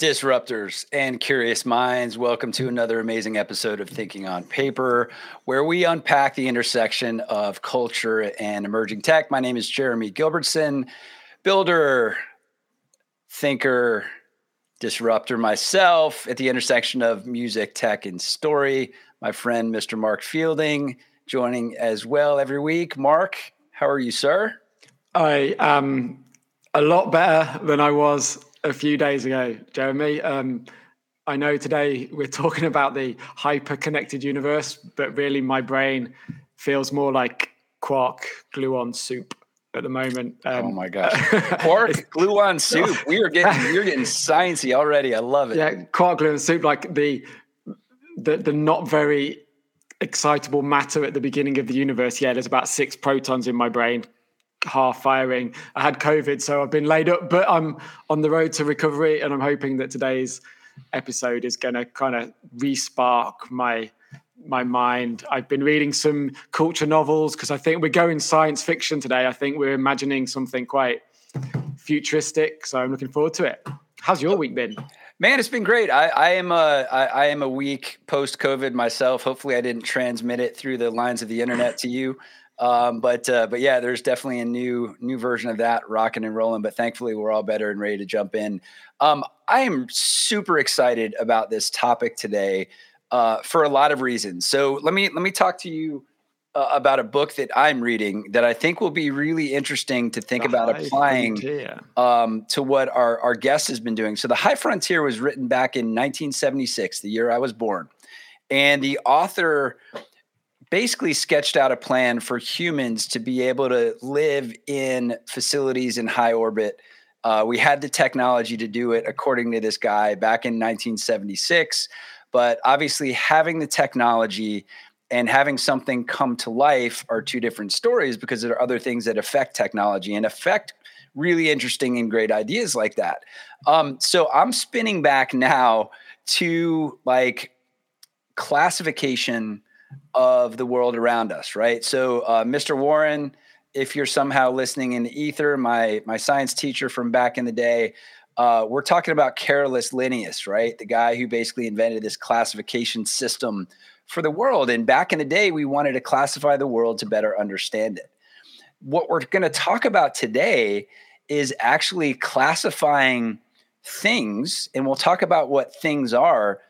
Disruptors and curious minds, welcome to another amazing episode of Thinking on Paper, where we unpack the intersection of culture and emerging tech. My name is Jeremy Gilbertson, builder, thinker, disruptor myself at the intersection of music, tech, and story. My friend, Mr. Mark Fielding, joining as well every week. Mark, how are you, sir? I am a lot better than I was a few days ago, Jeremy. Um, I know today we're talking about the hyper connected universe, but really my brain feels more like quark gluon soup at the moment. Um, oh my gosh, quark gluon soup. We are getting you're getting sciencey already. I love it. Yeah, quark gluon soup, like the the the not very excitable matter at the beginning of the universe. Yeah, there's about six protons in my brain half firing. I had COVID, so I've been laid up, but I'm on the road to recovery, and I'm hoping that today's episode is going to kind of respark my my mind. I've been reading some culture novels because I think we're going science fiction today. I think we're imagining something quite futuristic, so I'm looking forward to it. How's your week been? Man, it's been great. I, I am a I, I am a week post COVID myself. Hopefully, I didn't transmit it through the lines of the internet to you. Um, but uh, but yeah, there's definitely a new new version of that rocking and rolling. But thankfully, we're all better and ready to jump in. Um, I am super excited about this topic today uh, for a lot of reasons. So let me let me talk to you uh, about a book that I'm reading that I think will be really interesting to think the about applying um, to what our our guest has been doing. So the High Frontier was written back in 1976, the year I was born, and the author basically sketched out a plan for humans to be able to live in facilities in high orbit. Uh, we had the technology to do it, according to this guy, back in 1976. But obviously, having the technology and having something come to life are two different stories because there are other things that affect technology and affect really interesting and great ideas like that. Um, so I'm spinning back now to like classification of the world around us, right? So, uh, Mr. Warren, if you're somehow listening in the ether, my my science teacher from back in the day, uh, we're talking about Carolus Linnaeus, right? The guy who basically invented this classification system for the world. And back in the day, we wanted to classify the world to better understand it. What we're going to talk about today is actually classifying things, and we'll talk about what things are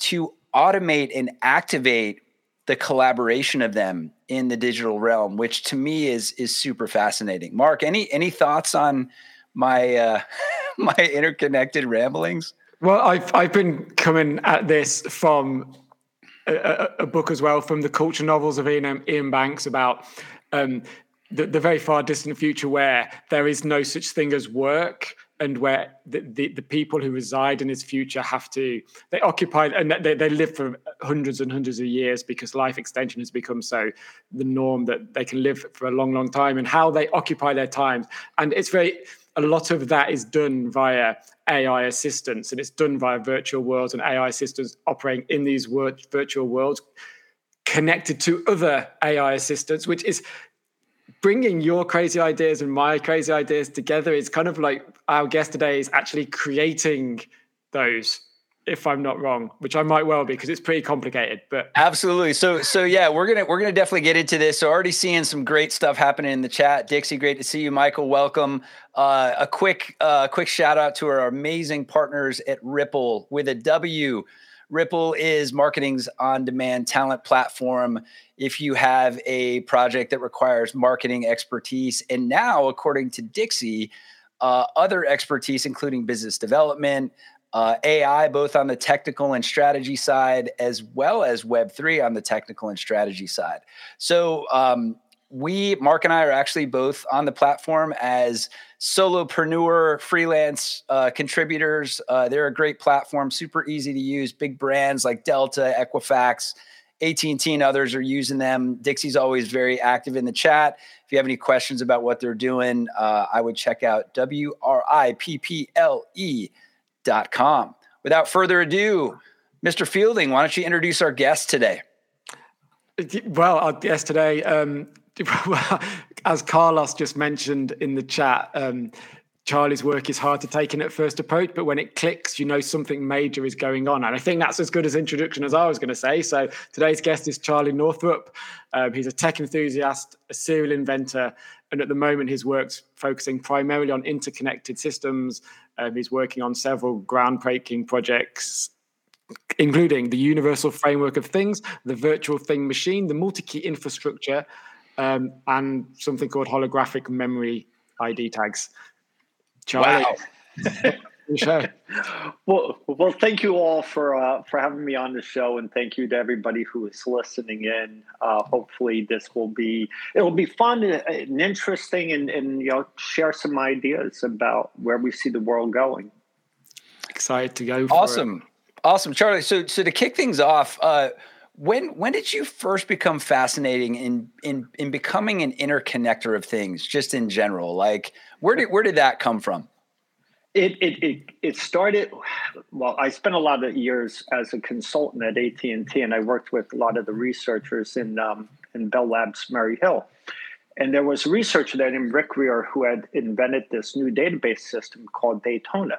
to automate and activate the collaboration of them in the digital realm, which to me is is super fascinating. Mark, any any thoughts on my uh, my interconnected ramblings? Well, I've I've been coming at this from a, a book as well from the culture novels of Iain, Iain Banks about um, the, the very far distant future where there is no such thing as work and where the, the, the, people who reside in his future have to they occupy and they, they live for hundreds and hundreds of years because life extension has become so the norm that they can live for a long long time and how they occupy their time. And it's very a lot of that is done via ai assistants and it's done via virtual worlds and ai assistants operating in these virtual worlds connected to other ai assistants which is bringing your crazy ideas and my crazy ideas together is kind of like our guest today is actually creating those if I'm not wrong, which I might well be because it's pretty complicated. But absolutely. So so yeah, we're gonna we're gonna definitely get into this. So already seeing some great stuff happening in the chat. Dixie, great to see you. Michael, welcome. Uh, a quick uh, quick shout out to our amazing partners at Wripple with a W. Wripple is marketing's on demand talent platform. If you have a project that requires marketing expertise, and now, according to Dixie, uh, other expertise, including business development, uh, AI, both on the technical and strategy side, as well as Web3 on the technical and strategy side. So, um, we, Mark and I, are actually both on the platform as solopreneur, freelance uh, contributors. Uh, they're a great platform, super easy to use. Big brands like Delta, Equifax, AT&T, and others are using them. Dixie's always very active in the chat. If you have any questions about what they're doing, uh, I would check out W-R-I-P-P-L-E.com. Without further ado, Mr. Fielding, why don't you introduce our guest today? Well, our guest today, um, as Carlos just mentioned in the chat, um, Charlie's work is hard to take in at first approach, but when it clicks, you know something major is going on. And I think that's as good as introduction as I was going to say. So today's guest is Charlie Northrup. Um, he's a tech enthusiast, a serial inventor, and at the moment his work's focusing primarily on interconnected systems. Um, he's working on several groundbreaking projects including the universal framework of things, the virtual thing machine, the multi-key infrastructure, um, and something called holographic memory ID tags. Charlie. Wow. well, well, thank you all for uh, for having me on the show, and thank you to everybody who is listening in. Uh, hopefully, this will be it will be fun and interesting, and, and you know share some ideas about where we see the world going. Excited to go! awesome, it. awesome, Charlie. So, so to kick things off. Uh, when when did you first become fascinating in in in becoming an interconnector of things just in general? Like where did where did that come from? It it it, it started well i spent a lot of years as a consultant at AT&T and i worked with a lot of the researchers in um, in bell labs murray hill. And there was a researcher there named rick Greer who had invented this new database system called daytona.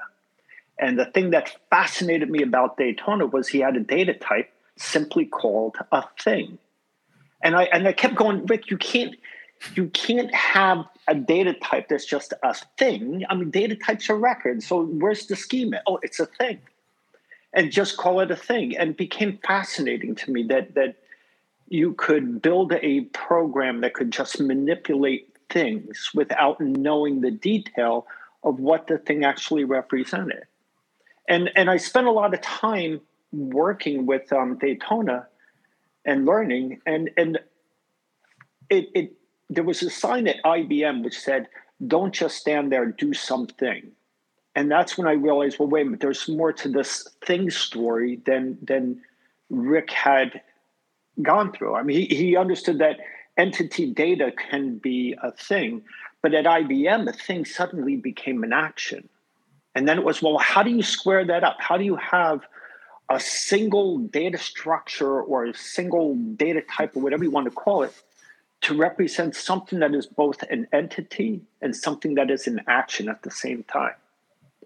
And the thing that fascinated me about daytona was he had a data type simply called a thing. And I and I kept going, Rick, you can't you can't have a data type that's just a thing. I mean, data types are records. So where's the schema? Oh, it's a thing. And just call it a thing. And it became fascinating to me that that you could build a program that could just manipulate things without knowing the detail of what the thing actually represented. And and I spent a lot of time working with um, Daytona and learning, and and it, it there was a sign at IBM which said, "Don't just stand there, do something." And that's when I realized, well, wait a minute, there's more to this thing story than than Rick had gone through. I mean, he, he understood that entity data can be a thing, but at IBM, a thing suddenly became an action. And then it was, well, how do you square that up? How do you have a single data structure or a single data type or whatever you want to call it to represent something that is both an entity and something that is in action at the same time.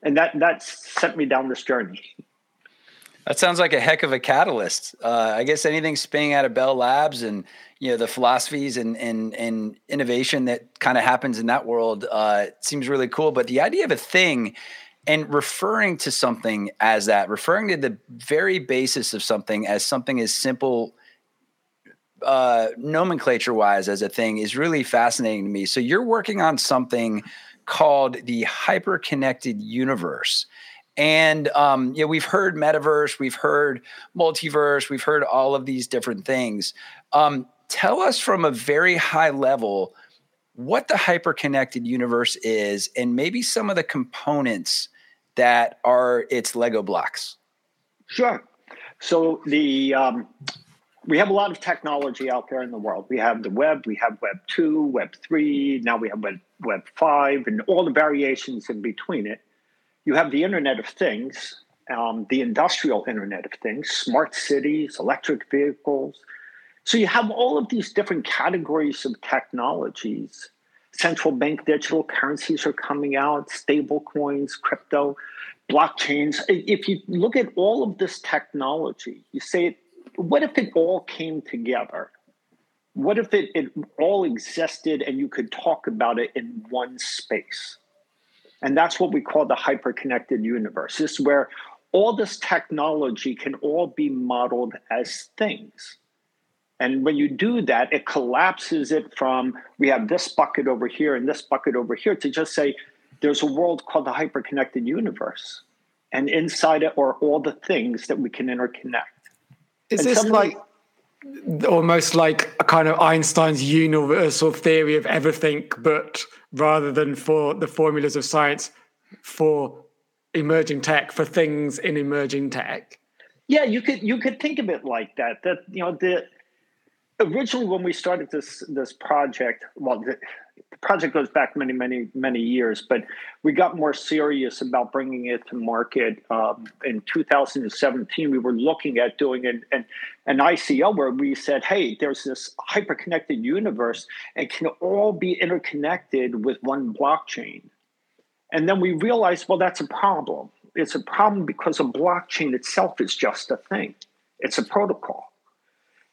And that that sent me down this journey. That sounds like a heck of a catalyst. Uh, I guess anything spinning out of Bell Labs and you know the philosophies and and and innovation that kind of happens in that world uh, seems really cool. But the idea of a thing and referring to something as that, referring to the very basis of something as something as simple uh, nomenclature wise as a thing is really fascinating to me. So you're working on something called the hyper connected universe. And um, yeah, we've heard metaverse, we've heard multiverse, we've heard all of these different things. Um, tell us from a very high level what the hyper connected universe is and maybe some of the components that are its Lego blocks? Sure. So the um, we have a lot of technology out there in the world. We have the web, we have Web two, Web three, now we have Web Web five, and all the variations in between it. You have the Internet of Things, um, the industrial Internet of Things, smart cities, electric vehicles. So you have all of these different categories of technologies central bank digital currencies are coming out, stable coins, crypto, blockchains. If you look at all of this technology, you say, what if it all came together? What if it, it all existed and you could talk about it in one space? And that's what we call the hyper-connected universe. This is where all this technology can all be modeled as things. And when you do that, it collapses it from we have this bucket over here and this bucket over here to just say there's a world called the hyperconnected universe. And inside it are all the things that we can interconnect. Is and this like almost like a kind of Einstein's universal theory of everything, but rather than for the formulas of science, for emerging tech, for things in emerging tech? Yeah, you could you could think of it like that. That you know the originally when we started this this project well the, the, project goes back many many many years but we got more serious about bringing it to market um, in 2017 we were looking at doing an, an, an ico where we said hey there's this hyper connected universe and can all be interconnected with one blockchain And then we realized, well, that's a problem. It's a problem because a blockchain itself is just a thing, it's a protocol.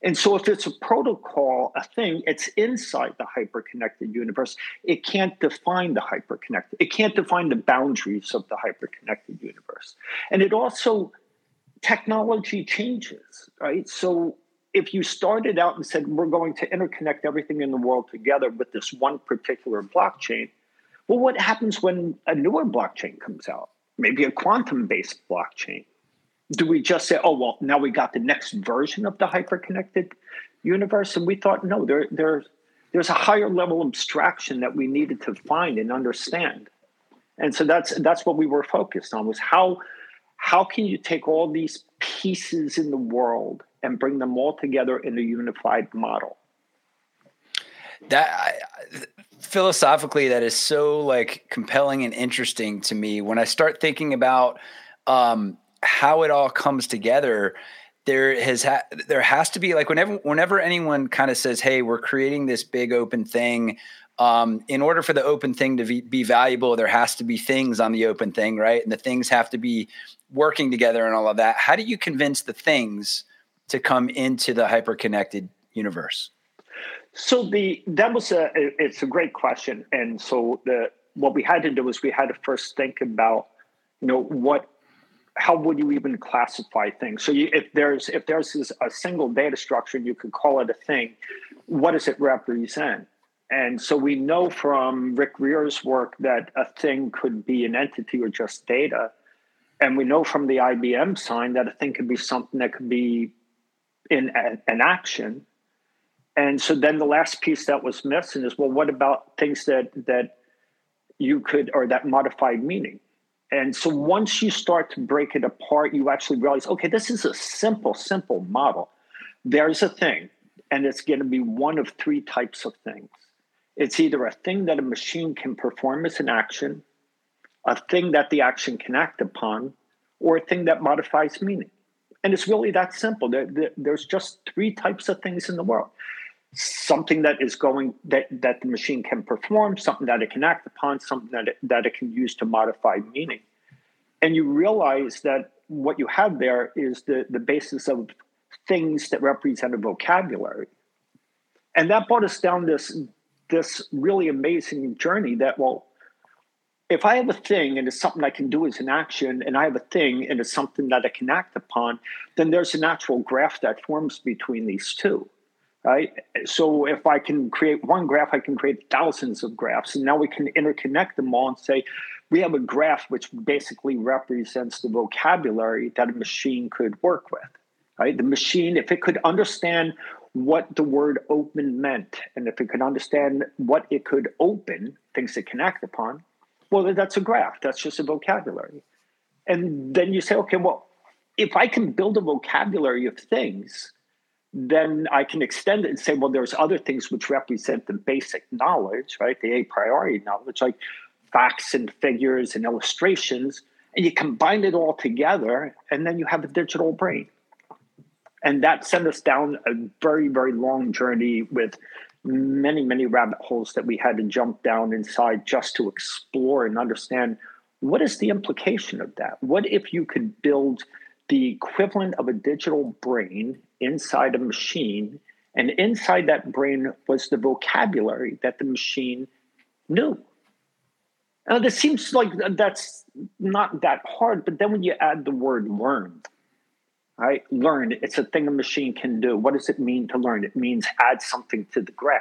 And so, if it's a protocol, a thing, it's inside the hyperconnected universe. It can't define the hyperconnected, it can't define the boundaries of the hyperconnected universe. And it also, technology changes, right? So, if you started out and said, we're going to interconnect everything in the world together with this one particular blockchain, well, what happens when a newer blockchain comes out? Maybe a quantum based blockchain do we just say, oh, well, now we got the next version of the hyperconnected universe? And we thought, no, there, there, there's a higher level abstraction that we needed to find and understand. And so that's that's what we were focused on was how how can you take all these pieces in the world and bring them all together in a unified model? That philosophically, that is so like compelling and interesting to me. When I start thinking about um, how it all comes together there has ha- there has to be like whenever whenever anyone kind of says hey we're creating this big open thing um, in order for the open thing to be, be, valuable there has to be things on the open thing right? And the things have to be working together and all of that. How do you convince the things to come into the hyper connected universe? So the that was a it's a great question. And so the what we had to do was we had to first think about you know what how would you even classify things? So you, if there's if there's a single data structure, and you could call it a thing. What does it represent? And so we know from Rick Greer's work that a thing could be an entity or just data. And we know from the IBM sign that a thing could be something that could be in an action. And so then the last piece that was missing is well, what about things that that you could or that modified meaning? And so once you start to break it apart, you actually realize, okay, this is a simple, simple model. There's a thing, and it's going to be one of three types of things. It's either a thing that a machine can perform as an action, a thing that the action can act upon, or a thing that modifies meaning. And it's really that simple. There, there, there's just three types of things in the world something that is going that that the machine can perform something that it can act upon something that it, that it can use to modify meaning. And you realize that what you have there is the the basis of things that represent a vocabulary. And that brought us down this this really amazing journey that well if i have a thing and it's something i can do as an action and i have a thing and it's something that i can act upon then there's a natural graph that forms between these two right? So if I can create one graph, I can create thousands of graphs. And now we can interconnect them all and say, we have a graph which basically represents the vocabulary that a machine could work with, right? The machine, if it could understand what the word open meant, and if it could understand what it could open, things it can act upon, well, that's a graph. That's just a vocabulary. And then you say, okay, well, if I can build a vocabulary of things, then I can extend it and say, well, there's other things which represent the basic knowledge, right? The a priori knowledge, like facts and figures and illustrations, and you combine it all together, and then you have a digital brain. And that sent us down a very, very long journey with many, many rabbit holes that we had to jump down inside just to explore and understand what is the implication of that? What if you could build the equivalent of a digital brain inside a machine. And inside that brain was the vocabulary that the machine knew. Now, this seems like that's not that hard, but then when you add the word learn, right? Learn, it's a thing a machine can do. What does it mean to learn? It means add something to the graph.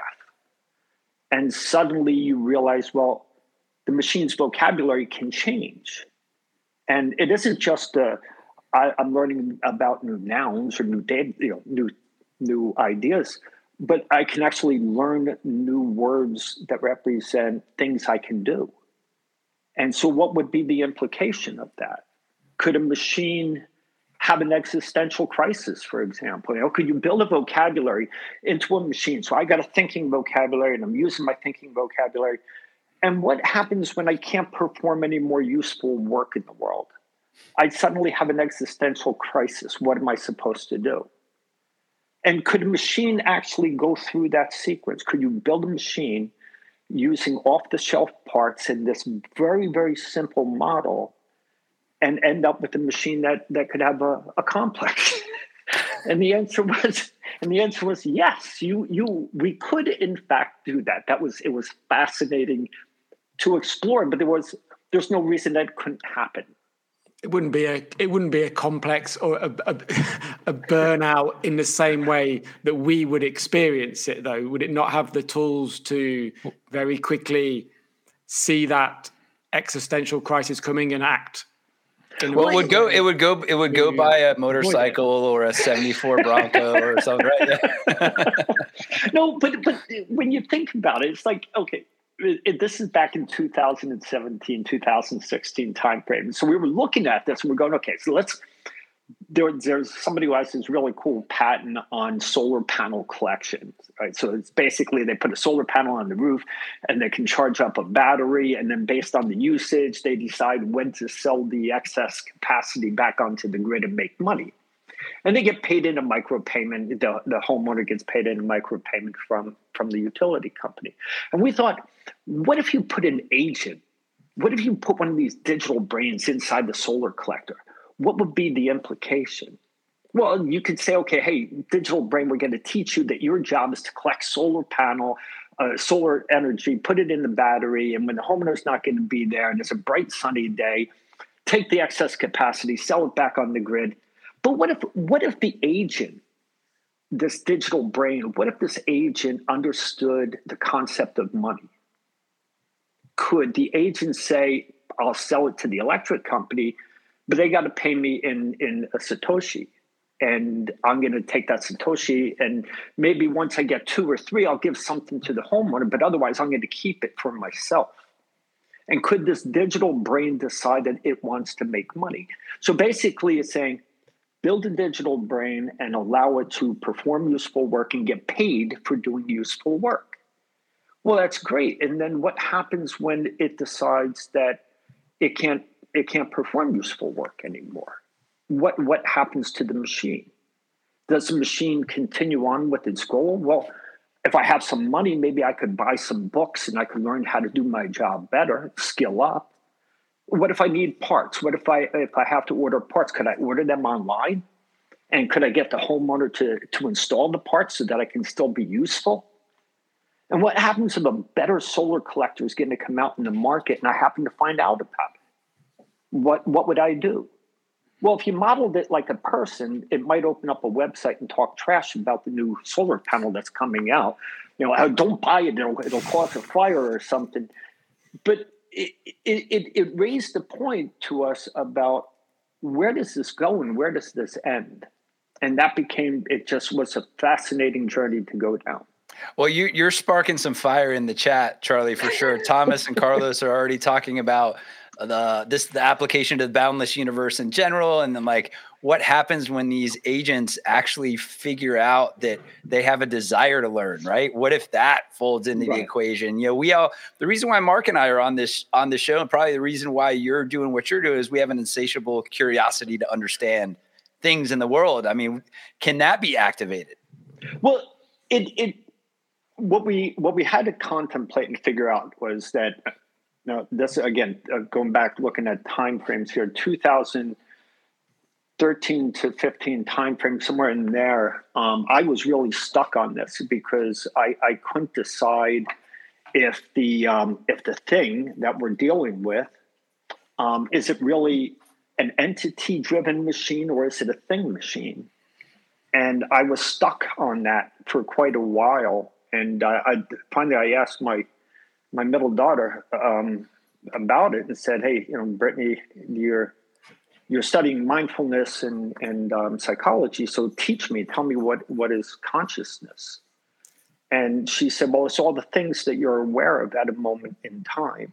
And suddenly you realize, well, the machine's vocabulary can change. And it isn't just a, I, am learning about new nouns or new you know, new new ideas, but I can actually learn new words that represent things I can do. And so, what would be the implication of that? Could a machine have an existential crisis, for example? You know, could you build a vocabulary into a machine? So I got a thinking vocabulary, and I'm using my thinking vocabulary. And what happens when I can't perform any more useful work in the world? I'd suddenly have an existential crisis. What am I supposed to do? And could a machine actually go through that sequence? Could you build a machine using off the shelf parts in this very, very simple model and end up with a machine that, that could have a, a complex? and the answer was and the answer was yes you you we could in fact do that that was it was fascinating to explore but there was there's no reason that couldn't happen it wouldn't be a it wouldn't be a complex or a, a, a, burnout in the same way that we would experience it though would it not have the tools to very quickly see that existential crisis coming and act well, it would go. It would go. It would go by a motorcycle or a '74 Bronco or something, right? no, but but when you think about it, it's like okay, it, this is back in 2017, 2016 timeframe. So we were looking at this and we're going, okay, so let's. There, there's somebody who has this really cool patent on solar panel collections, right? So it's basically they put a solar panel on the roof and they can charge up a battery, and then based on the usage, they decide when to sell the excess capacity back onto the grid and make money and they get paid in a micropayment. The, the homeowner gets paid in a micropayment from from the utility company. And we thought, what if you put an agent? What if you put one of these digital brains inside the solar collector? What would be the implication? Well, you could say, okay, hey, digital brain, we're going to teach you that your job is to collect solar panel, uh, solar energy, put it in the battery, and when the homeowner's not going to be there and it's a bright sunny day, take the excess capacity, sell it back on the grid, but what if what if the agent, this digital brain, what if this agent understood the concept of money? Could the agent say, I'll sell it to the electric company, but they got to pay me in in a Satoshi? And I'm going to take that Satoshi, and maybe once I get two or three, I'll give something to the homeowner, but otherwise, I'm going to keep it for myself. And could this digital brain decide that it wants to make money? So basically, it's saying, build a digital brain and allow it to perform useful work and get paid for doing useful work. Well, that's great. And then what happens when it decides that it can't it can't perform useful work anymore? What what happens to the machine? Does the machine continue on with its goal? Well, if I have some money, maybe I could buy some books and I could learn how to do my job better, skill up what if I need parts? What if I if I have to order parts? Could I order them online? And could I get the homeowner to to install the parts so that I can still be useful? And what happens if a better solar collector is going to come out in the market and I happen to find out about it? What what would I do? Well, if you modeled it like a person, it might open up a website and talk trash about the new solar panel that's coming out. You know, oh, don't buy it; it'll it'll cause a fire or something. But it, it, it raised the point to us about where does this go and where does this end? And that became, it just was a fascinating journey to go down. Well, you, you're sparking some fire in the chat, Charlie, for sure. Thomas and Carlos are already talking about the this the application to the boundless universe in general, and then like what happens when these agents actually figure out that they have a desire to learn right? What if that folds into right. the equation? You know we all the reason why mark and i are on this on the show and probably the reason why you're doing what you're doing is we have an insatiable curiosity to understand things in the world. I mean can that be activated? Well it it what we what we had to contemplate and figure out was that now this again uh, going back looking at time frames here 2000 13 to 15 timeframe, somewhere in there, um, I was really stuck on this because I, I couldn't decide if the um, if the thing that we're dealing with um, is it really an entity driven machine or is it a thing machine? And I was stuck on that for quite a while. And I, I finally I asked my my middle daughter um, about it and said, "Hey, you know, Brittany, you're you're studying mindfulness and, and um, psychology so teach me tell me what, what is consciousness. And she said well it's all the things that you're aware of at a moment in time.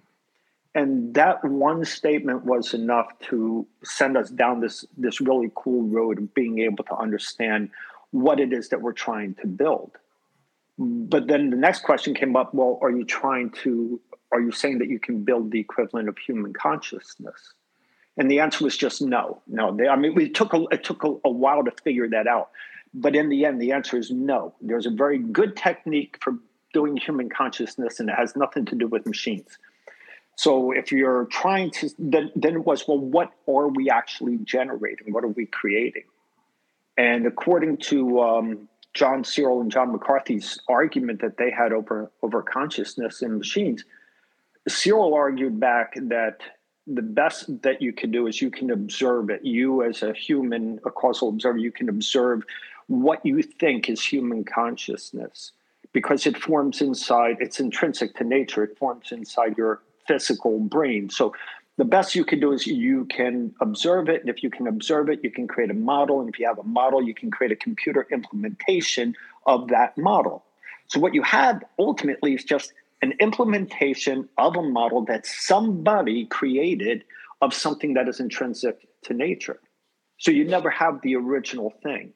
And that one statement was enough to send us down this this really cool road of being able to understand what it is that we're trying to build. But then the next question came up well are you trying to are you saying that you can build the equivalent of human consciousness and the answer was just no, no. They, I mean, it took a, it took a, a while to figure that out, but in the end, the answer is no. There's a very good technique for doing human consciousness and it has nothing to do with machines. So if you're trying to, then, then it was, well, what are we actually generating? What are we creating? And according to um, John Searle and John McCarthy's argument that they had over, over consciousness in machines, Searle argued back that the best that you can do is you can observe it. You, as a human, a causal observer, you can observe what you think is human consciousness because it forms inside, it's intrinsic to nature, it forms inside your physical brain. So the best you can do is you can observe it. And if you can observe it, you can create a model. And if you have a model, you can create a computer implementation of that model. So what you have ultimately is just an implementation of a model that somebody created of something that is intrinsic to nature. So you never have the original thing.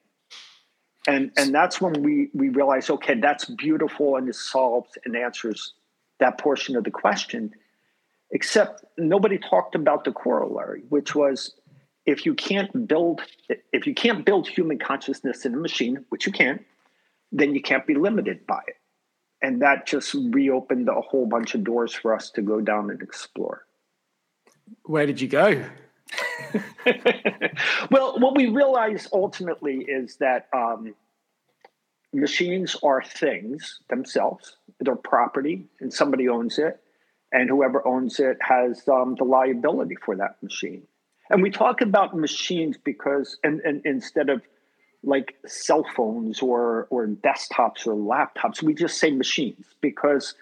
And and that's when we we realize, okay, that's beautiful and it solves and answers that portion of the question except nobody talked about the corollary, which was if you can't build if you can't build human consciousness in a machine, which you can, then you can't be limited by it. And that just reopened a whole bunch of doors for us to go down and explore. Where did you go? well, what we realize ultimately is that um, machines are things themselves, they're property, and somebody owns it and whoever owns it has um, the liability for that machine. And we talk about machines because, and, and instead of like cell phones or or desktops or laptops, we just say machines because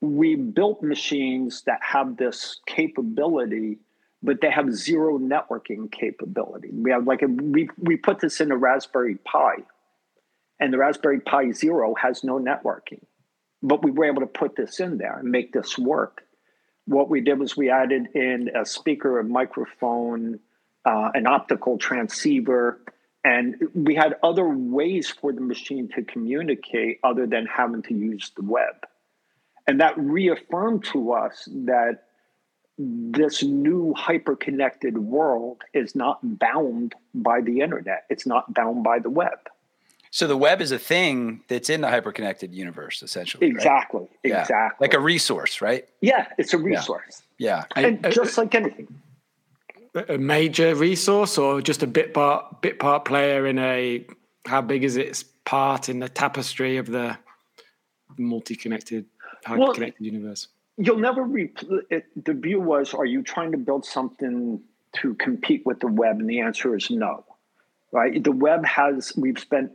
we built machines that have this capability, but they have zero networking capability. We have like a, we we put this in a Raspberry Pi, and the Raspberry Pi Zero has no networking but we were able to put this in there and make this work. What we did was we added in a speaker, a microphone, uh, an optical transceiver, and we had other ways for the machine to communicate other than having to use the web. And that reaffirmed to us that this new hyper-connected world is not bound by the internet. It's not bound by the web. So the web is a thing that's in the hyperconnected universe, essentially. Exactly. Right? Exactly. Yeah. Like a resource, right? Yeah, it's a resource. Yeah. yeah. And I, just like anything. A major resource or just a bit part bit part player in a how big is its part in the tapestry of the multi-connected hyper-connected universe? You'll never re- it, the view was are you trying to build something to compete with the web and the answer is no right the web has we've spent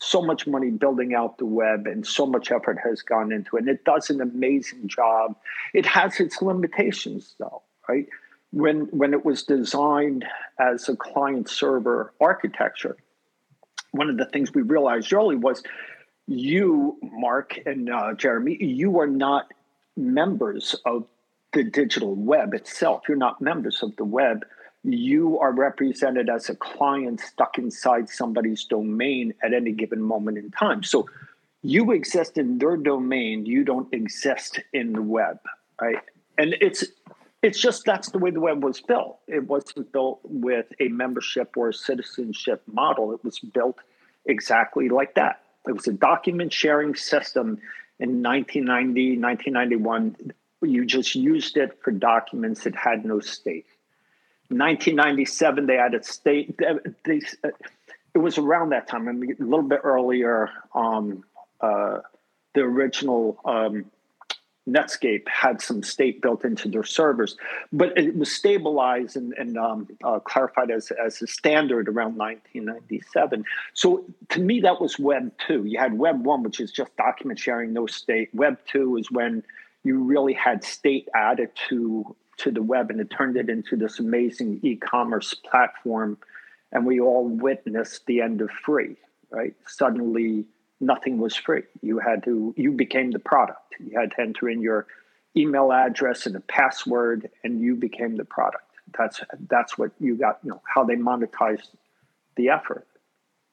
so much money building out the web and so much effort has gone into it. And it does an amazing job. It has its limitations though, right? When when it was designed as a client server architecture, one of the things we realized early was you, Mark and uh, Jeremy, you are not members of the digital web itself. You're not members of the web you are represented as a client stuck inside somebody's domain at any given moment in time. So you exist in their domain, you don't exist in the web, right? And it's it's just that's the way the web was built. It wasn't built with a membership or a citizenship model. It was built exactly like that. It was a document sharing system in 1990, 1991. You just used it for documents that had no state. 1997, they added state. They, it was around that time, I mean, a little bit earlier. Um, uh, the original um, Netscape had some state built into their servers, but it was stabilized and, and um, uh, clarified as, as a standard around 1997. So to me, that was Web 2. You had Web 1, which is just document sharing, no state. Web 2 is when you really had state added to to the web and it turned it into this amazing e-commerce platform and we all witnessed the end of free right suddenly nothing was free you had to you became the product you had to enter in your email address and a password and you became the product that's that's what you got you know how they monetized the effort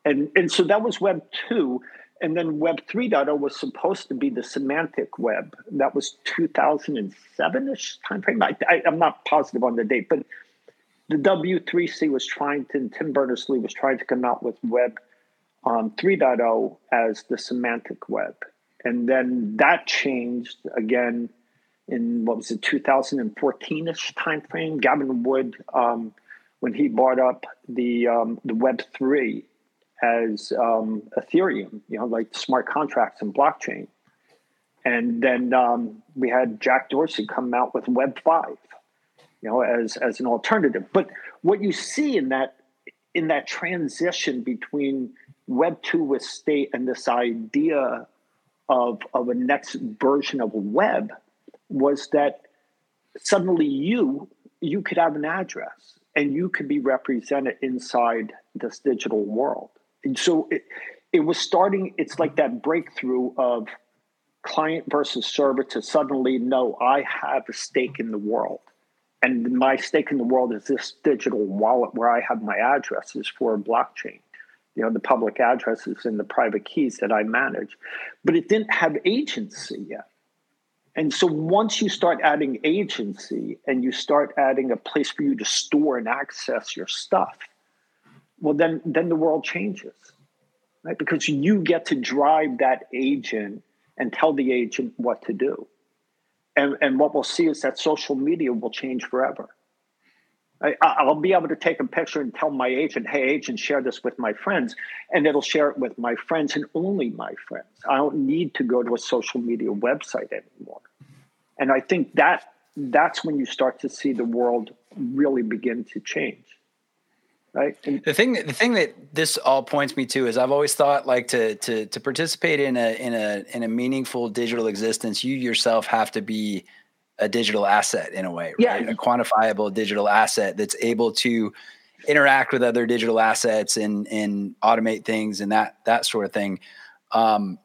and and so that was web 2 and then Web 3.0 was supposed to be the semantic web. That was 2007 ish timeframe. I, I, I'm not positive on the date, but the W3C was trying to, Tim Berners Lee was trying to come out with Web um, 3.0 as the semantic web. And then that changed again in what was it 2014ish timeframe. Gavin Wood, um, when he brought up the um, the Web three as um, Ethereum, you know, like smart contracts and blockchain. And then um, we had Jack Dorsey come out with Web five, you know, as as an alternative. But what you see in that in that transition between Web two with state and this idea of of a next version of web was that suddenly you you could have an address and you could be represented inside this digital world. And so it, it was starting it's like that breakthrough of client versus server to suddenly know i have a stake in the world. And my stake in the world is this digital wallet where i have my addresses for a blockchain you know the public addresses and the private keys that i manage but it didn't have agency yet and so once you start adding agency and you start adding a place for you to store and access your stuff, well then then the world changes. Right? Because you get to drive that agent and tell the agent what to do. And and what we'll see is that social media will change forever. I, will be able to take a picture and tell my agent, hey, agent, share this with my friends. And it'll share it with my friends and only my friends. I don't need to go to a social media website anymore. And I think that that's when you start to see the world really begin to change. Right. And the thing the thing that this all points me to is I've always thought like to to to participate in a in a in a meaningful digital existence, you yourself have to be a digital asset in a way, right? Yeah. A quantifiable digital asset that's able to interact with other digital assets and and automate things and that that sort of thing. Um,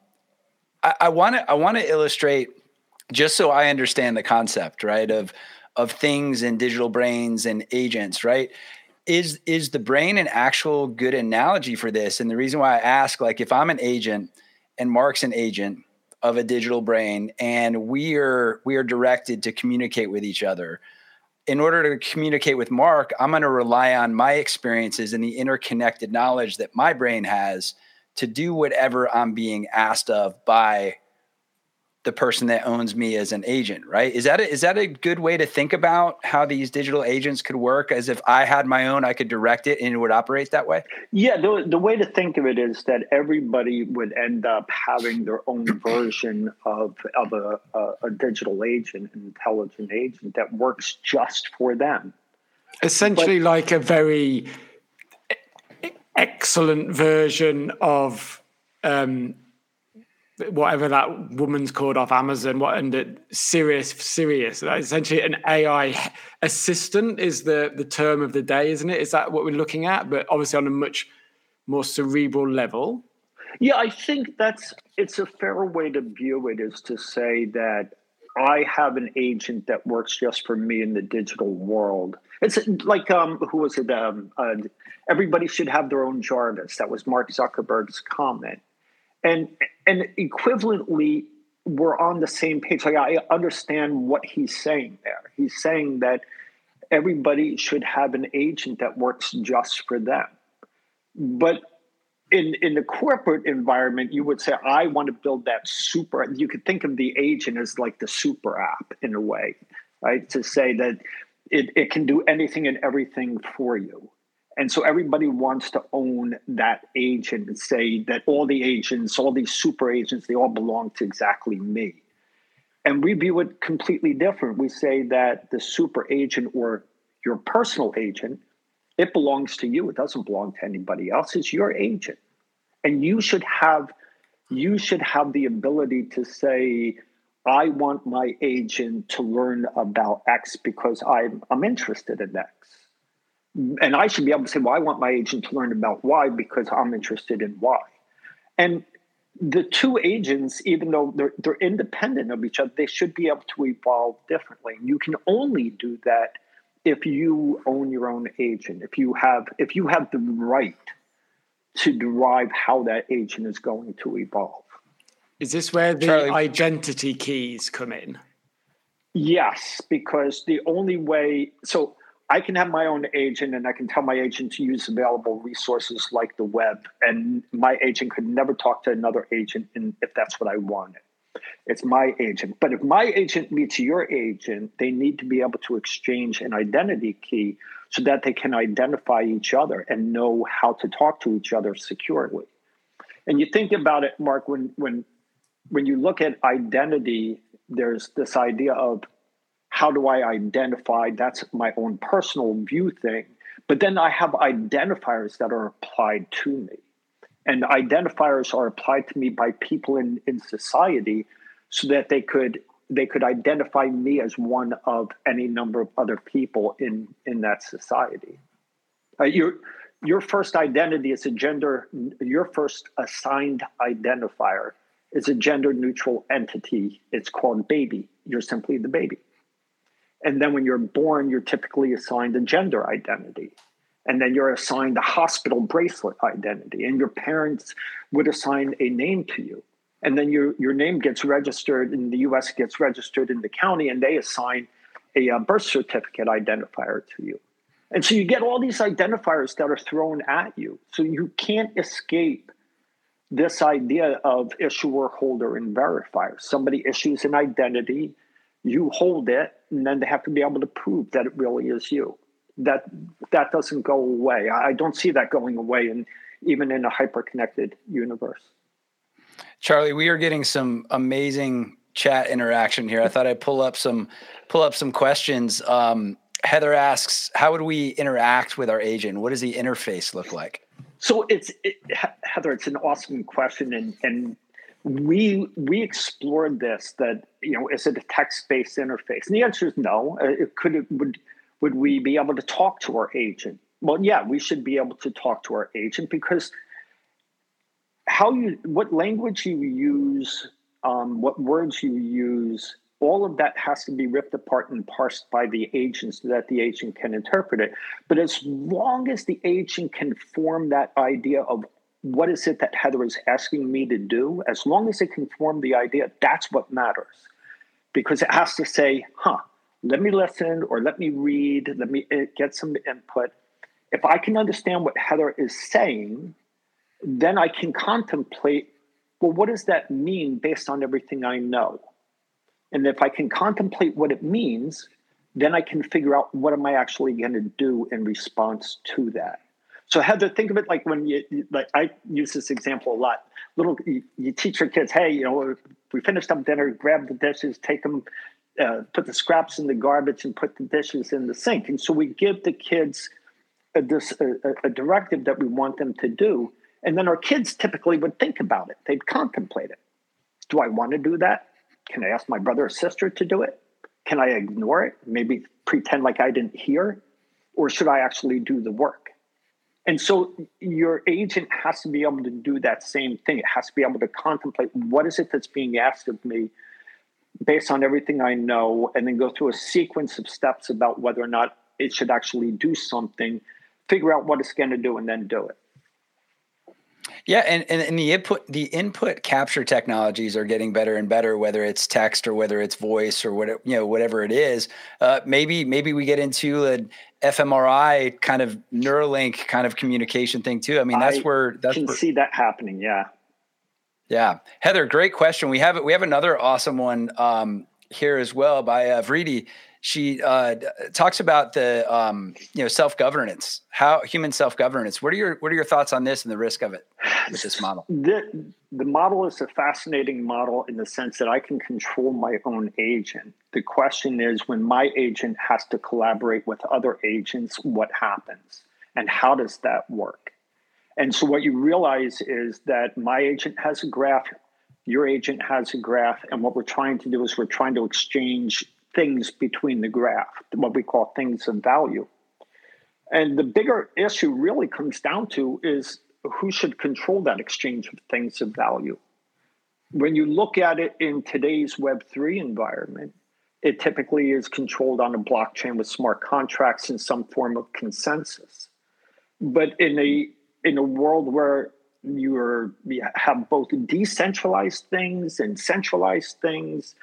I want to I want to illustrate just so I understand the concept, right? Of of things and digital brains and agents, right? Is is the brain an actual good analogy for this? And the reason why I ask, like, if I'm an agent and Mark's an agent, of a digital brain and we are we are directed to communicate with each other. In order to communicate with mark i'm going to rely on my experiences and the interconnected knowledge that my brain has to do whatever i'm being asked of by the person that owns me as an agent, right? Is that a, is that a good way to think about how these digital agents could work? As if I had my own, I could direct it and it would operate that way. Yeah, the the way to think of it is that everybody would end up having their own version of of a, a, a digital agent, an intelligent agent that works just for them. Essentially, but, like a very excellent version of um, whatever that woman's called off Amazon, what and it, Sirius, Sirius. Essentially, an AI assistant is the the term of the day, isn't it? Is that what we're looking at? But obviously, on a much more cerebral level. Yeah, I think that's it's a fair way to view it. Is to say that I have an agent that works just for me in the digital world. It's like um, who was it? Um, uh, everybody should have their own Jarvis. That was Mark Zuckerberg's comment and and equivalently we're on the same page. Like i understand what he's saying there. He's saying that everybody should have an agent that works just for them. But in in the corporate environment you would say i want to build that super you could think of the agent as like the super app in a way right? To say that it, it can do anything and everything for you and so everybody wants to own that agent and say that all the agents, all these super agents, they all belong to exactly me. And we view it completely different. We say that the super agent or your personal agent, it belongs to you. It doesn't belong to anybody else. It's your agent. And you should have you should have the ability to say, I want my agent to learn about X because I'm I'm interested in X and I should be able to say, well, I want my agent to learn about why because I'm interested in why. And the two agents, even though they're, they're independent of each other, they should be able to evolve differently. And you can only do that if you own your own agent, if you have if you have the right to derive how that agent is going to evolve. Is this where the Charlie. identity keys come in? Yes, because the only way so I can have my own agent and I can tell my agent to use available resources like the web. And my agent could never talk to another agent in, if that's what I wanted. It's my agent. But if my agent meets your agent, they need to be able to exchange an identity key so that they can identify each other and know how to talk to each other securely. And you think about it, Mark, when when when you look at identity, there's this idea of how do I identify? That's my own personal view thing. But then I have identifiers that are applied to me. And identifiers are applied to me by people in, in society so that they could they could identify me as one of any number of other people in in that society. Uh, your your first identity is a gender. Your first assigned identifier is a gender neutral entity. It's called baby. You're simply the baby. And then when you're born, you're typically assigned a gender identity. And then you're assigned a hospital bracelet identity. And your parents would assign a name to you and then your your name gets registered in the U.S. gets registered in the county, and they assign a, a uh, birth certificate identifier to you. And so you get all these identifiers that are thrown at you. So you can't escape this idea of issuer, holder, and verifier. Somebody issues an identity, you hold it, and then they have to be able to prove that it really is you. That that doesn't go away. I don't see that going away, in, even in a hyper-connected universe. Charlie, we are getting some amazing chat interaction here. I thought I'd pull up some pull up some questions. Um, Heather asks, "How would we interact with our agent? What does the interface look like?" So it's it, Heather. It's an awesome question, and and we we explored this. That you know, is it a text based interface? And the answer is no. Uh, it could would would we be able to talk to our agent? Well, yeah, we should be able to talk to our agent because how you what language you use um, what words you use all of that has to be ripped apart and parsed by the agent so that the agent can interpret it but as long as the agent can form that idea of what is it that heather is asking me to do as long as it can form the idea that's what matters because it has to say huh let me listen or let me read let me eh, get some input if i can understand what heather is saying then I can contemplate well, what does that mean based on everything I know? And if I can contemplate what it means, then I can figure out what am I actually going to do in response to that. So Heather, think of it like when you like I use this example a lot. Little you, you teach your kids, hey, you know, we finished up dinner, grab the dishes, take them, uh, put the scraps in the garbage, and put the dishes in the sink. And so we give the kids a, this a, a directive that we want them to do, and then our kids typically would think about it, they'd contemplate it. Do I want to do that? Can I ask my brother or sister to do it? Can I ignore it? Maybe pretend like I didn't hear? Or should I actually do the work? And so your agent has to be able to do that same thing. It has to be able to contemplate what is it that's being asked of me based on everything I know, and then go through a sequence of steps about whether or not it should actually do something, figure out what it's going to do, and then do it. Yeah, and, and, and the input the input capture technologies are getting better and better, whether it's text or whether it's voice or whatever you know whatever it is. Uh, maybe maybe we get into an fMRI kind of Neuralink kind of communication thing too. I mean, that's I where that's can where, see that happening. Yeah. Yeah, Heather, great question. We have we have another awesome one um, here as well by uh, Vridi she uh, talks about the um, you know self governance, how human self governance. What are your what are your thoughts on this and the risk of it with this model? The, the model is a fascinating model in the sense that I can control my own agent. The question is, when my agent has to collaborate with other agents, what happens, and how does that work? And so, what you realize is that my agent has a graph, your agent has a graph, and what we're trying to do is we're trying to exchange things between the graph, what we call things of value. And the bigger issue really comes down to is who should control that exchange of things of value. When you look at it in today's Web3 environment, it typically is controlled on a blockchain with smart contracts and some form of consensus. But in a in a world where you have both decentralized things and centralized things,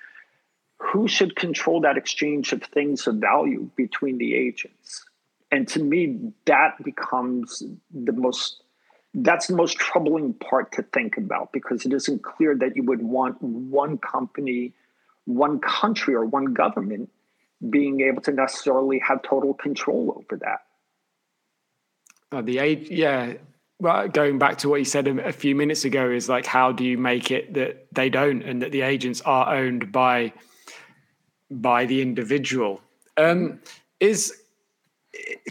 who should control that exchange of things of value between the agents? And to me, that becomes the most that's the most troubling part to think about because it isn't clear that you would want one company, one country, or one government being able to necessarily have total control over that. Uh, the age, yeah. Well, going back to what you said a, a, few minutes ago, is like, how do you make it that they don't, and that the agents are owned by by the individual? Um, is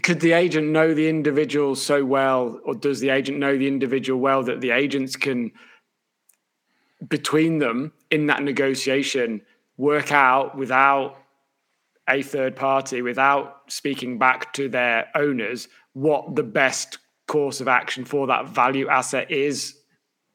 could the agent know the individual so well, or does the agent know the individual well that the agents can, between them in that negotiation, work out without a third party, without speaking back to their owners, what the best course of action for that value asset is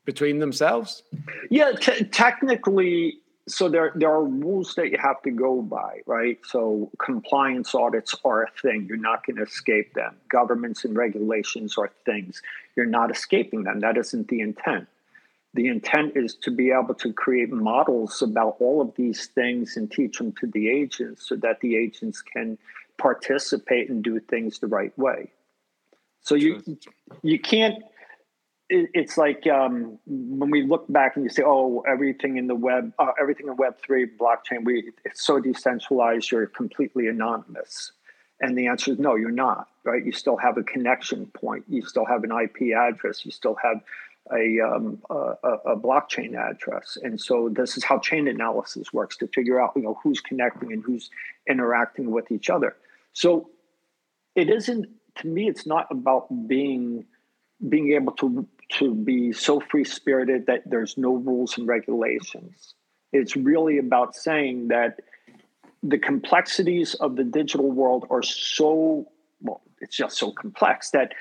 between themselves? Yeah, t- technically, so there there are rules that you have to go by, right? So compliance audits are a thing. You're not going to escape them. Governments and regulations are things. You're not escaping them. That isn't the intent. The intent is to be able to create models about all of these things and teach them to the agents so that the agents can participate and do things the right way. So you you can't it, it's like um, when we look back and you say, "Oh, everything in the web, uh, everything in Web three blockchain, we it's so decentralized, you're completely anonymous." And the answer is no, you're not. Right? You still have a connection point. You still have an IP address. You still have a, um, a, a, blockchain address. And so this is how chain analysis works to figure out, you know, who's connecting and who's interacting with each other. So it isn't to me. It's not about being being able to to be so free spirited that there's no rules and regulations. It's really about saying that the complexities of the digital world are so, well, it's just so complex that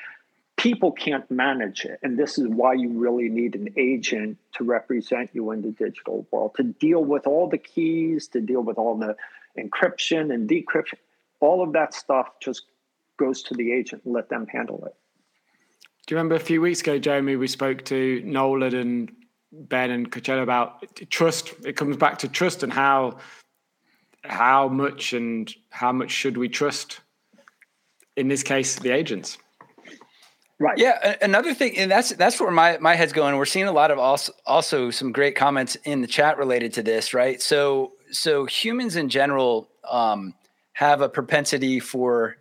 people can't manage it. And this is why you really need an agent to represent you in the digital world, to deal with all the keys, to deal with all the encryption and decryption. All of that stuff just goes to the agent and let them handle it. Do you remember a few weeks ago, Jeremy, we spoke to Nolan and Ben and Coachella about trust? It comes back to trust and how how much and how much should we trust in this case the agents. Right. Yeah another thing and that's that's where my my head's going. We're seeing a lot of also also some great comments in the chat related to this right? So so humans in general um, have a propensity for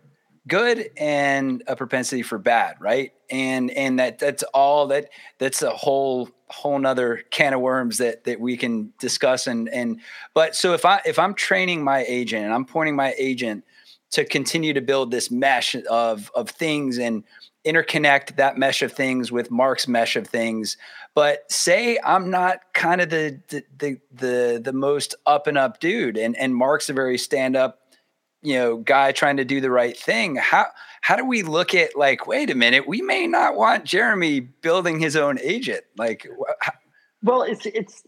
good and a propensity for bad right? And and that that's all that that's a whole whole nother can of worms that that we can discuss and and but so if i if i'm training my agent and i'm pointing my agent to continue to build this mesh of of things and interconnect that mesh of things with mark's mesh of things but say i'm not kind of the the the the, the most up and up dude and and mark's a very stand up you know guy trying to do the right thing how how do we look at like wait a minute we may not want jeremy building his own agent like well it's it's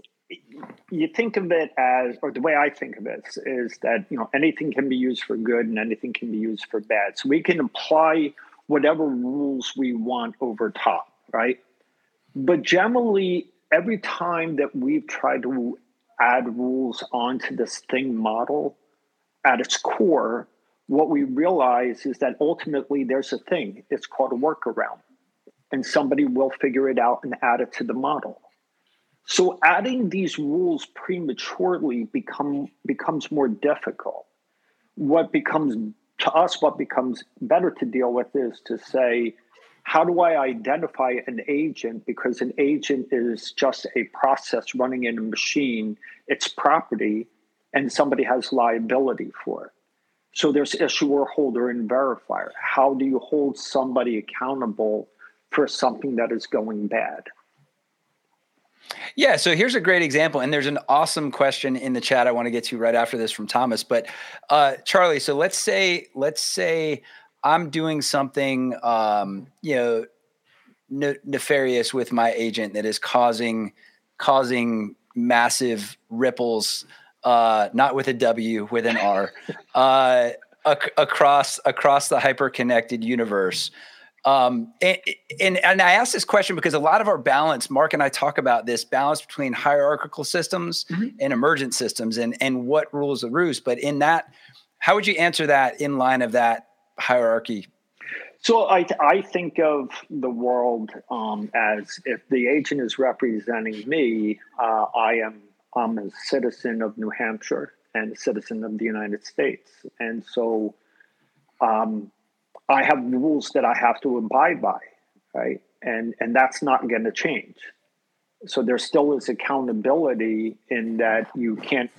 you think of it as or the way i think of it is that you know anything can be used for good and anything can be used for bad. So we can apply whatever rules we want over top right? But generally every time that we've tried to add rules onto this thing model at its core, what we realize is that ultimately there's a thing. It's called a workaround, and somebody will figure it out and add it to the model. So adding these rules prematurely become becomes more difficult. What becomes to us, what becomes better to deal with is to say, how do I identify an agent? Because an agent is just a process running in a machine, it's property and somebody has liability for it. So there's issuer, holder, and verifier. How do you hold somebody accountable for something that is going bad? Yeah, so here's a great example, and there's an awesome question in the chat I want to get to right after this from Thomas. But uh, Charlie, so let's say let's say I'm doing something, um, you know, ne- nefarious with my agent that is causing causing massive ripples uh, not with a W, with an R, uh, ac- across across the hyper connected universe. Um, and, and, and I ask this question because a lot of our balance, Mark and I talk about this balance between hierarchical systems mm-hmm. and emergent systems, and and what rules the roost. But in that, how would you answer that in line of that hierarchy? So I, I think of the world um, as if the agent is representing me, uh, I am I'm a citizen of New Hampshire and a citizen of the United States, and so um, I have rules that I have to abide by, right? And and that's not going to change. So there still is accountability in that you can't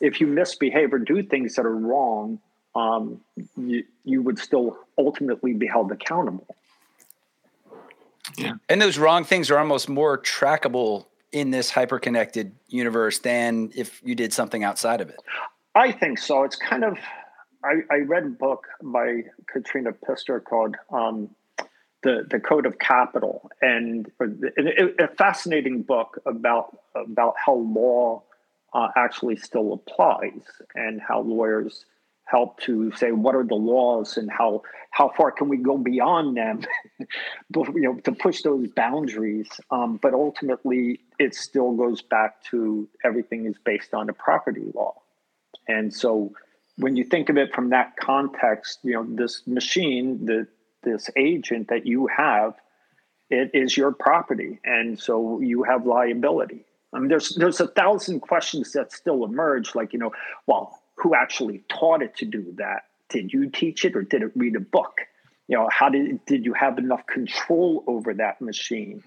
if you misbehave or do things that are wrong um, you, you would still ultimately be held accountable. Yeah. And those wrong things are almost more trackable in this hyper-connected universe than if you did something outside of it. I think so. It's kind of I, I read a book by Katrina Pistor called um, the the Code of Capital, and a, fascinating book about about how law uh, actually still applies and how lawyers help to say what are the laws and how how far can we go beyond them? You know to push those boundaries um, but ultimately it still goes back to everything is based on the property law. And so when you think of it from that context you know this machine the this agent that you have it is your property. And so you have liability. I mean, there's there's a thousand questions that still emerge, like you know, well, who actually taught it to do that. Did you teach it or did it read a book? You know, how did did you have enough control over that machine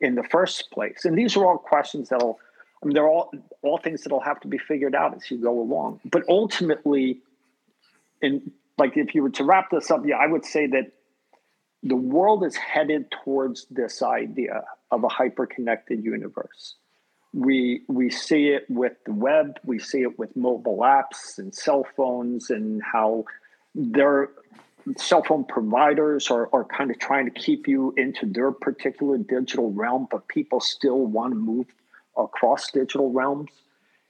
in the first place? And these are all questions that'll I mean they're all all things that'll have to be figured out as you go along. But ultimately, in like if you were to wrap this up, yeah, I would say that the world is headed towards this idea of a hyper-connected universe we we see it with the web we see it with mobile apps and cell phones and how their cell phone providers are, are kind of trying to keep you into their particular digital realm but people still want to move across digital realms.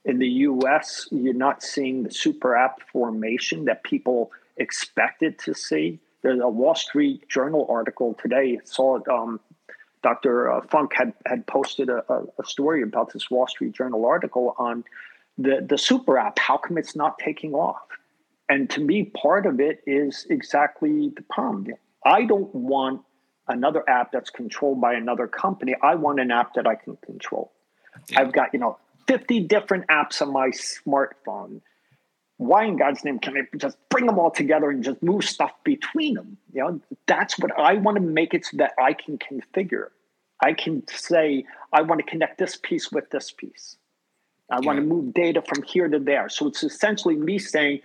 In the us you're not seeing the super app formation that people expected to see. There's a wall street journal article today saw it um, Dr. Uh, Funk had, had posted a, a, story about this Wall Street Journal article on the, the super app. How come it's not taking off? And to me, part of it is exactly the problem. I don't want another app that's controlled by another company. I want an app that I can control. Yeah. I've got, you know, 50 different apps on my smartphone. Why in God's name can I just bring them all together and just move stuff between them? You know, that's what I want to make it so that I can configure. I can say, I want to connect this piece with this piece. I yeah. want to move data from here to there. So it's essentially me saying,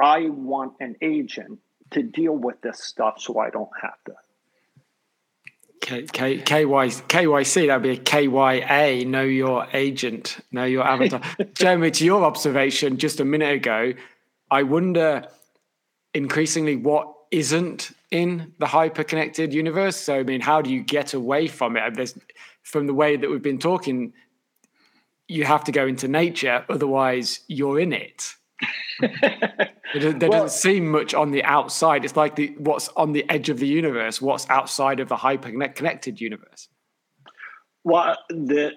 I want an agent to deal with this stuff so I don't have to. K, K, KY, KYC, that'd be a KYA, know your agent, know your avatar. Jeremy, to your observation just a minute ago, I wonder increasingly what isn't in the hyper connected universe. So, I mean, how do you get away from it? There's, from the way that we've been talking, you have to go into nature, otherwise, you're in it. There, well, doesn't seem much on the outside. It's like the what's on the edge of the universe, what's outside of the hyper connected universe. Well, the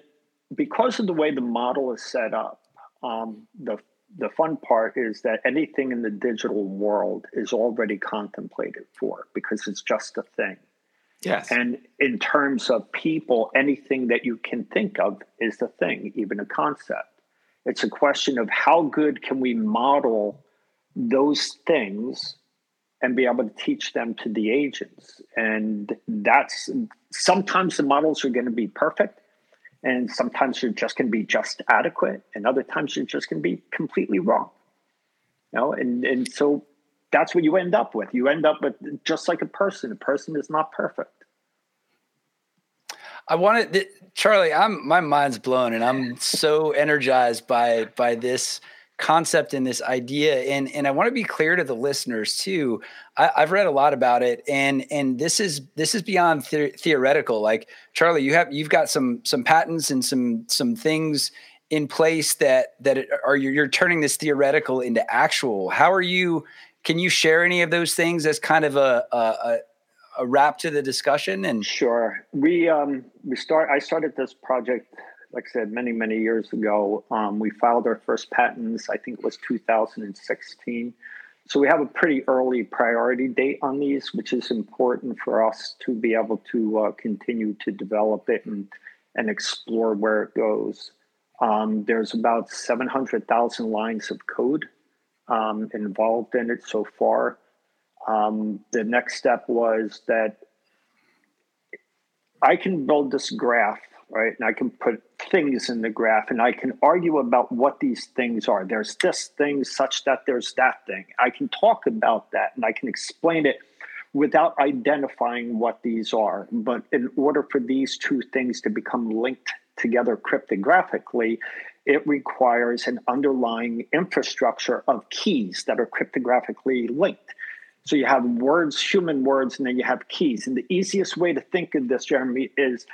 because of the way the model is set up, um, the the fun part is that anything in the digital world is already contemplated for because it's just a thing. Yes. And in terms of people, anything that you can think of is the thing, even a concept. It's a question of how good can we model those things and be able to teach them to the agents. And that's sometimes the models are going to be perfect and sometimes you're just going to be just adequate and other times you're just going to be completely wrong. You know and and so that's what you end up with. You end up with just like a person a person is not perfect I wanted Charlie. I'm my mind's blown, and I'm so energized by by this concept and this idea and and i want to be clear to the listeners too I, have read a lot about it and and this is this is beyond the- theoretical like charlie you have you've got some some patents and some some things in place that that are you're, you're turning this theoretical into actual how are you can you share any of those things as kind of a, a, a wrap to the discussion and sure we um we start i started this project like I said, many, many years ago. Um, we filed our first patents, I think it was 2016. So we have a pretty early priority date on these, which is important for us to be able to uh, continue to develop it and, and explore where it goes. Um, there's about 700,000 lines of code um, involved in it so far. Um, the next step was that I can build this graph, right? And I can put things in the graph and I can argue about what these things are. There's this thing such that there's that thing. I can talk about that and I can explain it without identifying what these are. But in order for these two things to become linked together cryptographically, it requires an underlying infrastructure of keys that are cryptographically linked. So you have words, human words, and then you have keys. And the easiest way to think of this, Jeremy, is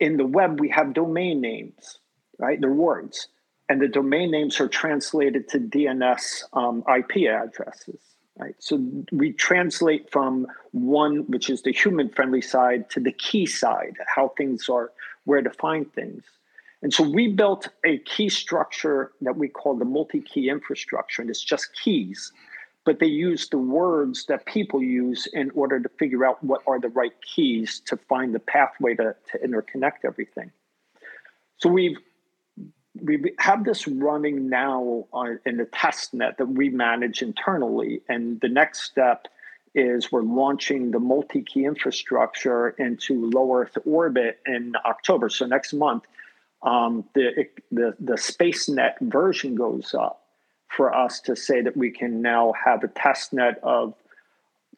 in the web, we have domain names, right? They're words. And the domain names are translated to DNS um, IP addresses, right? So we translate from one, which is the human friendly side, to the key side, how things are, where to find things. And so we built a key structure that we call the multi key infrastructure, and it's just keys but they use the words that people use in order to figure out what are the right keys to find the pathway to, to interconnect everything. So we've we have this running now on, in the test net that we manage internally, and the next step is we're launching the multi-key infrastructure into low Earth orbit in October. So next month, um, the, the the SpaceNet version goes up for us to say that we can now have a test net of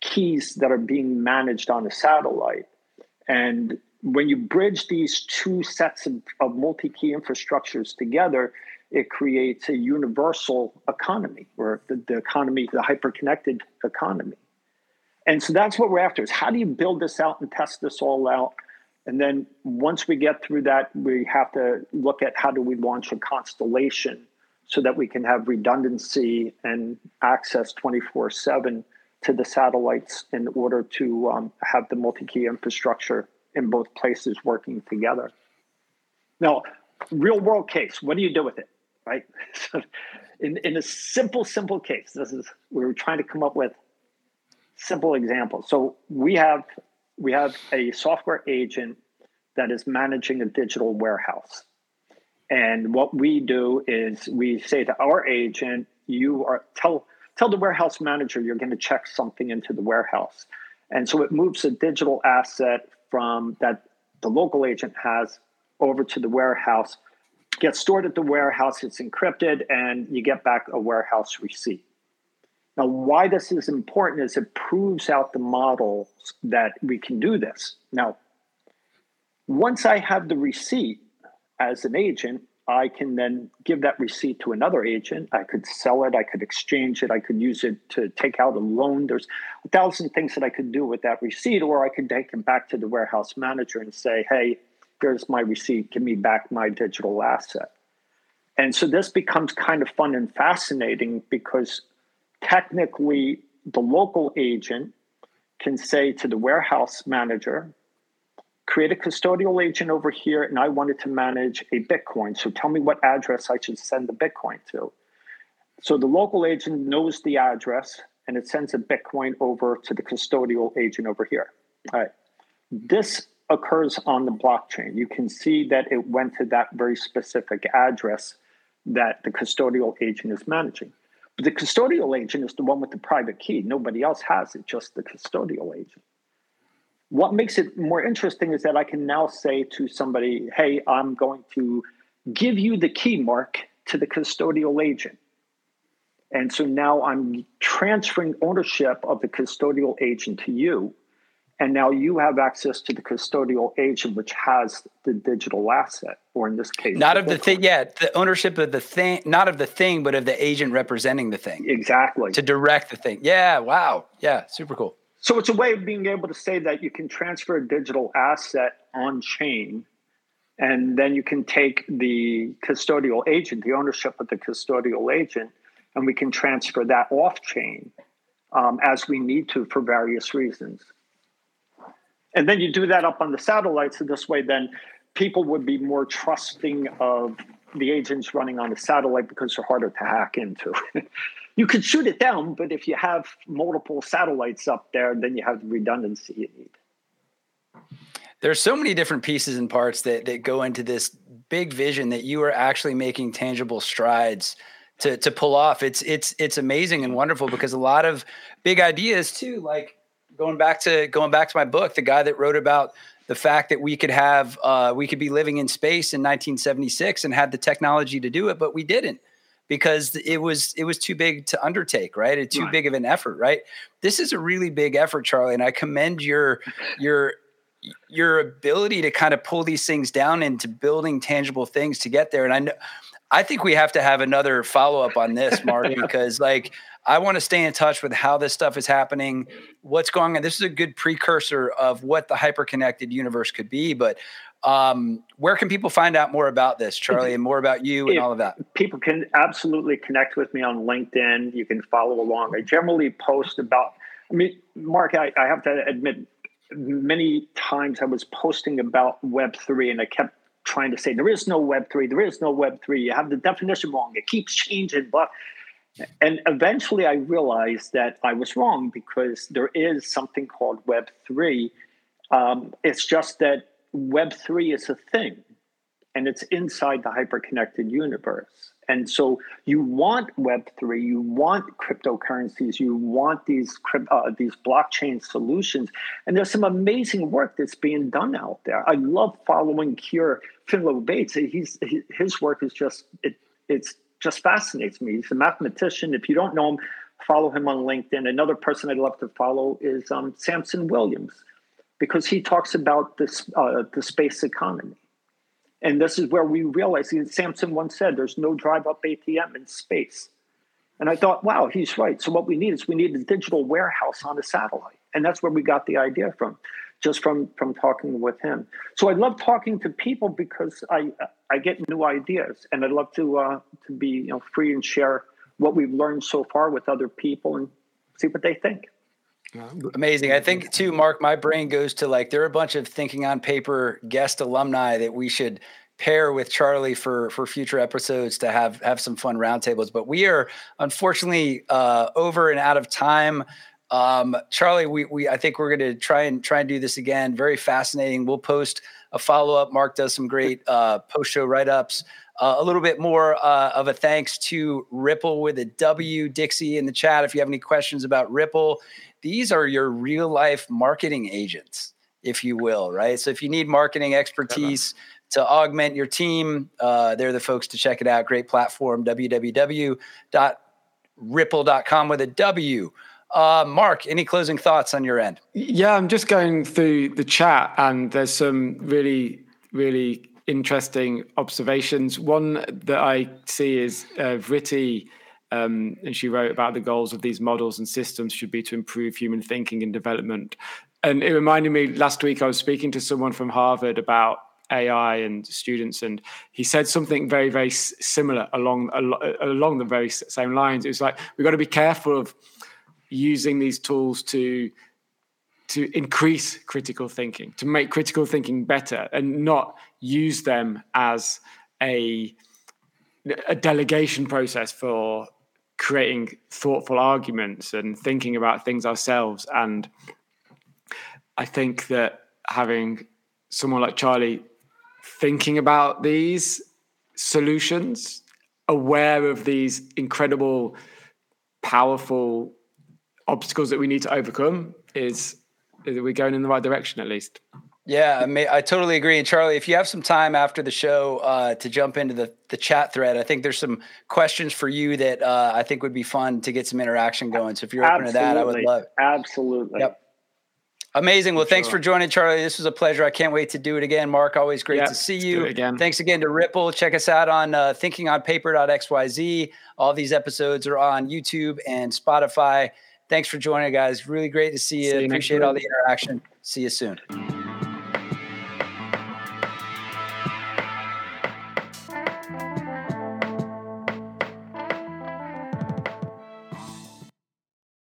keys that are being managed on a satellite. And when you bridge these two sets of, of multi key infrastructures together, it creates a universal economy or the, the economy, the hyper connected economy. And so that's what we're after is how do you build this out and test this all out? And then once we get through that, we have to look at how do we launch a constellation so that we can have redundancy and access 24 7 to the satellites in order to um, have the multi key infrastructure in both places working together. Now, real world case, what do you do with it? Right? In, in a simple, simple case, this is we were trying to come up with simple examples. So we have we have a software agent that is managing a digital warehouse. And what we do is we say to our agent, you are tell tell the warehouse manager you're going to check something into the warehouse. And so it moves a digital asset from that the local agent has over to the warehouse, gets stored at the warehouse, it's encrypted, and you get back a warehouse receipt. Now, why this is important is it proves out the model that we can do this. Now, once I have the receipt, as an agent, I can then give that receipt to another agent. I could sell it, I could exchange it, I could use it to take out a loan. There's a thousand things that I could do with that receipt, or I could take it back to the warehouse manager and say, hey, here's my receipt, give me back my digital asset. And so this becomes kind of fun and fascinating because technically the local agent can say to the warehouse manager, create a custodial agent over here, and I wanted to manage a Bitcoin. So tell me what address I should send the Bitcoin to. So the local agent knows the address and it sends a Bitcoin over to the custodial agent over here. All right. This occurs on the blockchain. You can see that it went to that very specific address that the custodial agent is managing. But the custodial agent is the one with the private key. Nobody else has it, just the custodial agent. What makes it more interesting is that I can now say to somebody, hey, I'm going to give you the key mark to the custodial agent. And so now I'm transferring ownership of the custodial agent to you. And now you have access to the custodial agent, which has the digital asset, or in this case, not of the thing. Yeah, the ownership of the thing, not of the thing, but of the agent representing the thing. Exactly. To direct the thing. Yeah. Wow. Yeah. Super cool. So it's a way of being able to say that you can transfer a digital asset on chain, and then you can take the custodial agent, the ownership of the custodial agent, and we can transfer that off chain um, as we need to for various reasons. And then you do that up on the satellite, so this way, then people would be more trusting of the agents running on a satellite because they're harder to hack into. you could shoot it down, but if you have multiple satellites up there, then you have the redundancy you need. There's so many different pieces and parts that that go into this big vision that you are actually making tangible strides to to pull off. It's it's it's amazing and wonderful because a lot of big ideas too, like going back to going back to my book, the guy that wrote about the fact that we could have uh, we could be living in space in 1976 and had the technology to do it, but we didn't because it was it was too big to undertake, right? It's too right. big of an effort, right? This is a really big effort, Charlie, and I commend your your your ability to kind of pull these things down into building tangible things to get there. And I know I think we have to have another follow up on this, Mark, yeah. because like I want to stay in touch with how this stuff is happening, what's going on. This is a good precursor of what the hyper connected universe could be. But um, where can people find out more about this, Charlie, and more about you and if all of that? People can absolutely connect with me on LinkedIn. You can follow along. I generally post about. I mean, Mark, I, I have to admit, many times I was posting about Web three, and I kept trying to say there is no Web three, there is no Web three. You have the definition wrong. It keeps changing, but and eventually I realized that I was wrong because there is something called Web three. Um, it's just that Web three is a thing, and it's inside the hyperconnected universe. And so you want Web3, you want cryptocurrencies, you want these uh, these blockchain solutions. And there's some amazing work that's being done out there. I love following Keir Finlow Bates. He's, his work is just, it, it's just fascinates me. He's a mathematician. If you don't know him, follow him on LinkedIn. Another person I'd love to follow is um, Samson Williams because he talks about this, uh, the space economy and this is where we realize, Samson once said, there's no drive up ATM in space. And I thought, wow, he's right. So what we need is we need a digital warehouse on a satellite. And that's where we got the idea from, just from, from talking with him. So I love talking to people because I, I get new ideas and I'd love to, uh, to be you know, free and share what we've learned so far with other people and see what they think. Amazing. I think too, Mark, my brain goes to like there are a bunch of thinking on paper guest alumni that we should pair with Charlie for for future episodes to have have some fun roundtables. But we are unfortunately uh, over and out of time. Um, Charlie, we we I think we're going to try and try and do this again. Very fascinating. We'll post a follow up. Mark does some great uh, post show write ups. Uh, a little bit more uh, of a thanks to Wripple with a W, Dixie in the chat. If you have any questions about Wripple, these are your real life marketing agents, if you will, right? So if you need marketing expertise to augment your team, uh, they're the folks to check it out. Great platform, www.wripple.com with a W. Uh, Mark, any closing thoughts on your end? Yeah, I'm just going through the chat, and there's some really, really interesting observations. One that I see is uh, Vritti um, and she wrote about the goals of these models and systems should be to improve human thinking and development. And it reminded me last week I was speaking to someone from Harvard about AI and students, and he said something very, very similar along along the very same lines. It was like we've got to be careful of using these tools to to increase critical thinking, to make critical thinking better, and not use them as a a delegation process for creating thoughtful arguments and thinking about things ourselves. And I think that having someone like Charlie thinking about these solutions, aware of these incredible, powerful obstacles that we need to overcome, is, is we're going in the right direction at least. Yeah, I, may, I totally agree. And Charlie, if you have some time after the show uh, to jump into the, the chat thread, I think there's some questions for you that uh, I think would be fun to get some interaction going. So if you're open Absolutely. to that, I would love it. Absolutely. Yep. Amazing. Well, thanks for joining, Charlie. This was a pleasure. I can't wait to do it again. Mark, always great yep, to see you. Again. Thanks again to Wripple. Check us out on uh, thinkingonpaper.xyz. All these episodes are on YouTube and Spotify. Thanks for joining, guys. Really great to see you. see you Appreciate all the interaction. See you soon.